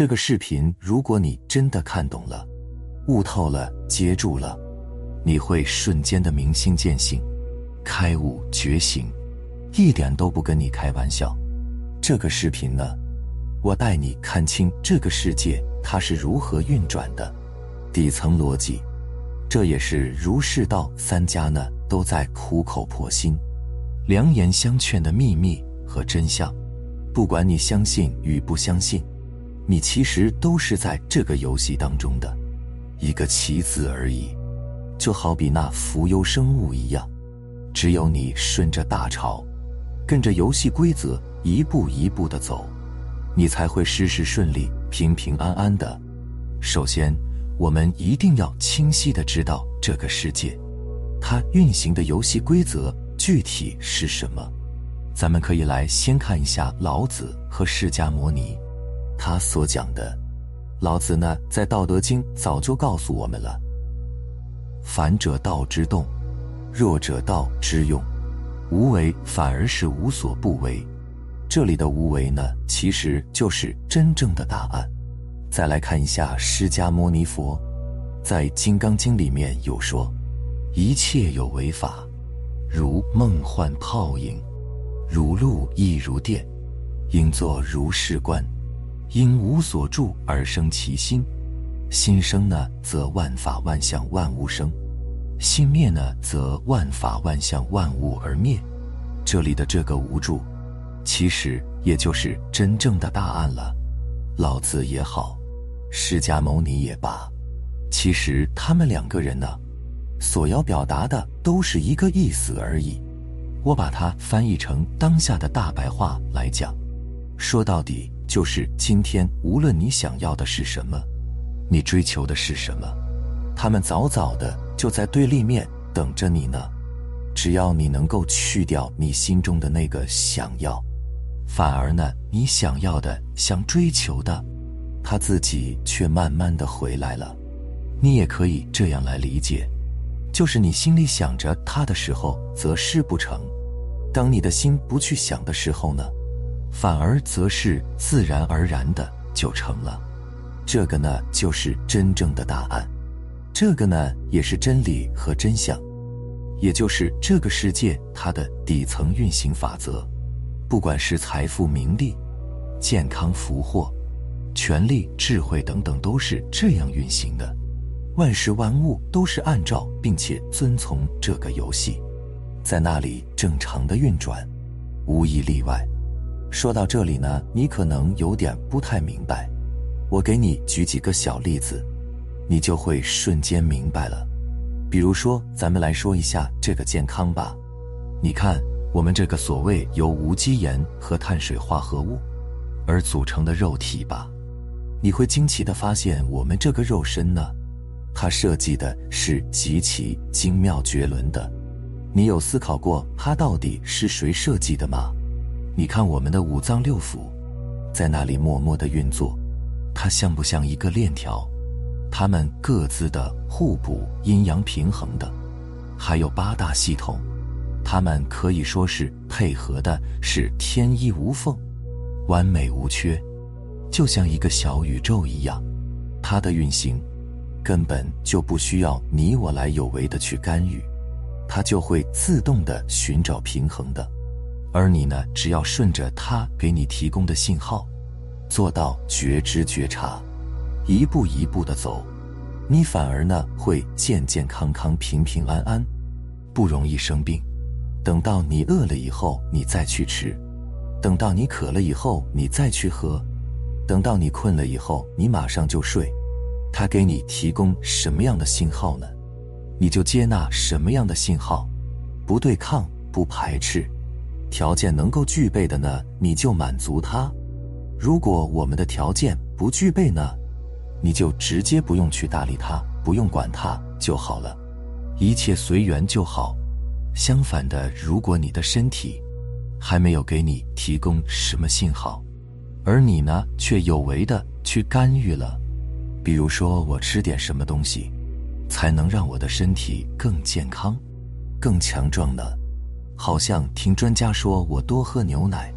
这个视频，如果你真的看懂了、悟透了、接住了，你会瞬间的明心见性、开悟觉醒，一点都不跟你开玩笑。这个视频呢，我带你看清这个世界它是如何运转的底层逻辑，这也是儒释道三家呢都在苦口婆心、良言相劝的秘密和真相。不管你相信与不相信，你其实都是在这个游戏当中的一个棋子而已。就好比那浮游生物一样，只有你顺着大潮，跟着游戏规则一步一步的走，你才会事事顺利、平平安安的。首先，我们一定要清晰的知道这个世界，它运行的游戏规则具体是什么。咱们可以来先看一下老子和释迦牟尼，他所讲的。老子呢，在《道德经》早就告诉我们了：“反者道之动，弱者道之用。无为反而是无所不为。”这里的无为呢，其实就是真正的答案。再来看一下释迦牟尼佛，在《金刚经》里面有说：“一切有为法，如梦幻泡影。”如露亦如电，应作如是观。因无所住而生其心，心生呢，则万法万象万物生；心灭呢，则万法万象万物而灭。这里的这个无助，其实也就是真正的答案了。老子也好，释迦牟尼也罢，其实他们两个人呢，所要表达的都是一个意思而已。我把它翻译成当下的大白话来讲，说到底就是今天无论你想要的是什么，你追求的是什么，他们早早的就在对立面等着你呢。只要你能够去掉你心中的那个想要，反而呢，你想要的、想追求的，他自己却慢慢的回来了。你也可以这样来理解。就是你心里想着他的时候，则事不成；当你的心不去想的时候呢，反而则是自然而然的就成了。这个呢，就是真正的答案。这个呢，也是真理和真相，也就是这个世界它的底层运行法则。不管是财富、名利、健康、福祸、权力、智慧等等，都是这样运行的。万事万物都是按照并且遵从这个游戏，在那里正常的运转，无一例外。说到这里呢，你可能有点不太明白，我给你举几个小例子，你就会瞬间明白了。比如说，咱们来说一下这个健康吧。你看，我们这个所谓由无机盐和碳水化合物而组成的肉体吧，你会惊奇的发现，我们这个肉身呢。它设计的是极其精妙绝伦的，你有思考过它到底是谁设计的吗？你看我们的五脏六腑，在那里默默的运作，它像不像一个链条？它们各自的互补、阴阳平衡的，还有八大系统，它们可以说是配合的是天衣无缝、完美无缺，就像一个小宇宙一样，它的运行。根本就不需要你我来有为的去干预，它就会自动的寻找平衡的，而你呢，只要顺着它给你提供的信号，做到觉知觉察，一步一步的走，你反而呢会健健康康、平平安安，不容易生病。等到你饿了以后，你再去吃；等到你渴了以后，你再去喝；等到你困了以后，你马上就睡。他给你提供什么样的信号呢？你就接纳什么样的信号，不对抗，不排斥，条件能够具备的呢，你就满足他。如果我们的条件不具备呢，你就直接不用去搭理他，不用管他就好了，一切随缘就好。相反的，如果你的身体还没有给你提供什么信号，而你呢却有为的去干预了。比如说，我吃点什么东西，才能让我的身体更健康、更强壮呢？好像听专家说，我多喝牛奶，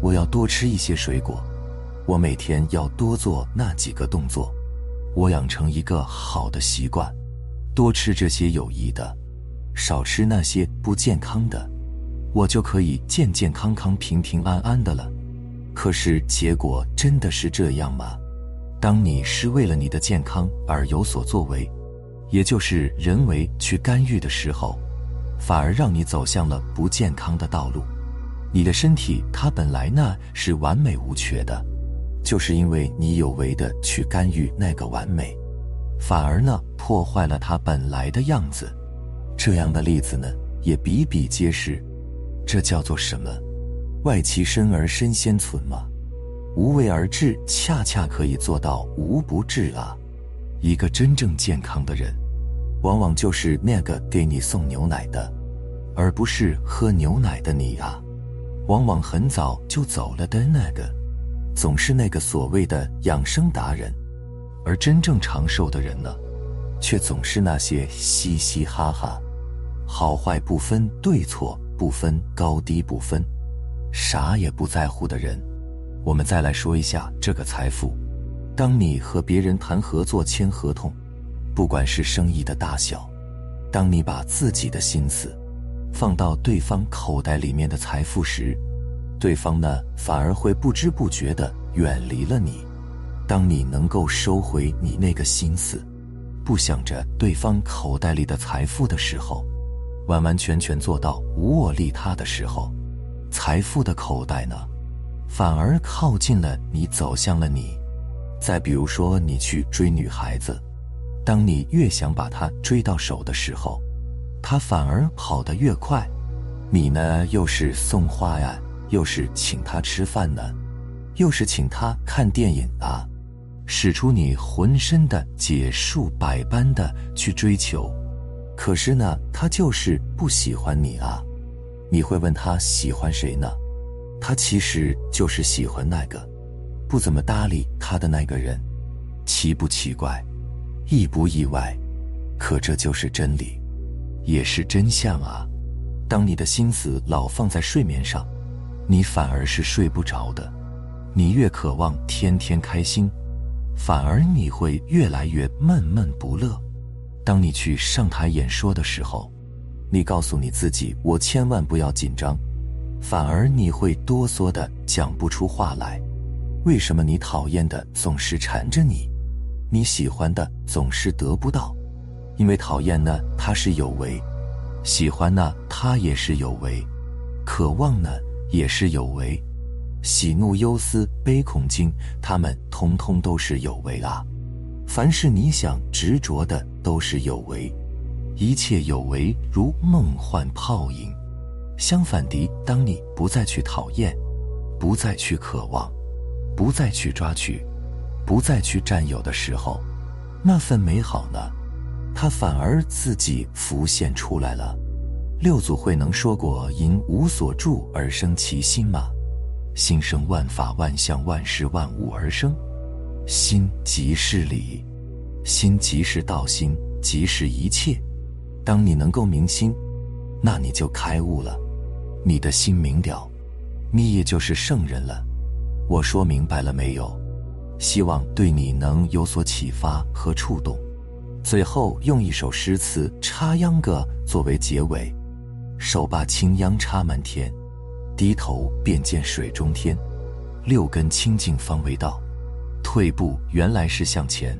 我要多吃一些水果，我每天要多做那几个动作，我养成一个好的习惯，多吃这些有益的，少吃那些不健康的，我就可以健健康康、平平安安的了。可是结果真的是这样吗？当你是为了你的健康而有所作为，也就是人为去干预的时候，反而让你走向了不健康的道路。你的身体它本来呢是完美无缺的，就是因为你有为的去干预那个完美，反而呢破坏了它本来的样子。这样的例子呢也比比皆是。这叫做什么？外其身而身先存嘛。无为而治，恰恰可以做到无不治啊！一个真正健康的人，往往就是那个给你送牛奶的，而不是喝牛奶的你啊。往往很早就走了的那个，总是那个所谓的养生达人，而真正长寿的人呢，却总是那些嘻嘻哈哈、好坏不分、对错不分、高低不分、啥也不在乎的人。我们再来说一下这个财富。当你和别人谈合作、签合同，不管是生意的大小，当你把自己的心思放到对方口袋里面的财富时，对方呢反而会不知不觉的远离了你。当你能够收回你那个心思，不想着对方口袋里的财富的时候，完完全全做到无我利他的时候，财富的口袋呢？反而靠近了你，走向了你。再比如说，你去追女孩子，当你越想把他追到手的时候，他反而跑得越快。你呢，又是送花呀，又是请他吃饭呢，又是请他看电影啊，使出你浑身的解数百般的去追求。可是呢，他就是不喜欢你啊。你会问他喜欢谁呢？他其实就是喜欢那个不怎么搭理他的那个人，奇不奇怪，意不意外？可这就是真理，也是真相啊！当你的心思老放在睡眠上，你反而是睡不着的。你越渴望天天开心，反而你会越来越闷闷不乐。当你去上台演说的时候，你告诉你自己：我千万不要紧张。反而你会哆嗦的讲不出话来，为什么你讨厌的总是缠着你，你喜欢的总是得不到？因为讨厌呢，它是有为；喜欢呢，它也是有为；渴望呢，也是有为；喜怒忧思悲恐惊，他们通通都是有为啊！凡是你想执着的，都是有为，一切有为如梦幻泡影。相反的，当你不再去讨厌，不再去渴望，不再去抓取，不再去占有的时候，那份美好呢，它反而自己浮现出来了。六祖慧能说过：“因无所住而生其心嘛，心生万法万象万事万物而生，心即是理，心即是道心，即是一切。当你能够明心，那你就开悟了。”你的心明了，你也就是圣人了。我说明白了没有？希望对你能有所启发和触动。最后用一首诗词《插秧歌》作为结尾：手把青秧插满田，低头便见水中天。六根清净方为道，退步原来是向前。